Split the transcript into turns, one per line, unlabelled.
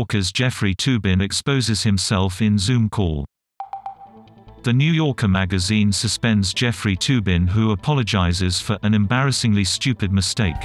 New Yorker's Jeffrey Toobin exposes himself in Zoom call. The New Yorker magazine suspends Jeffrey Toobin who apologizes for an embarrassingly stupid mistake.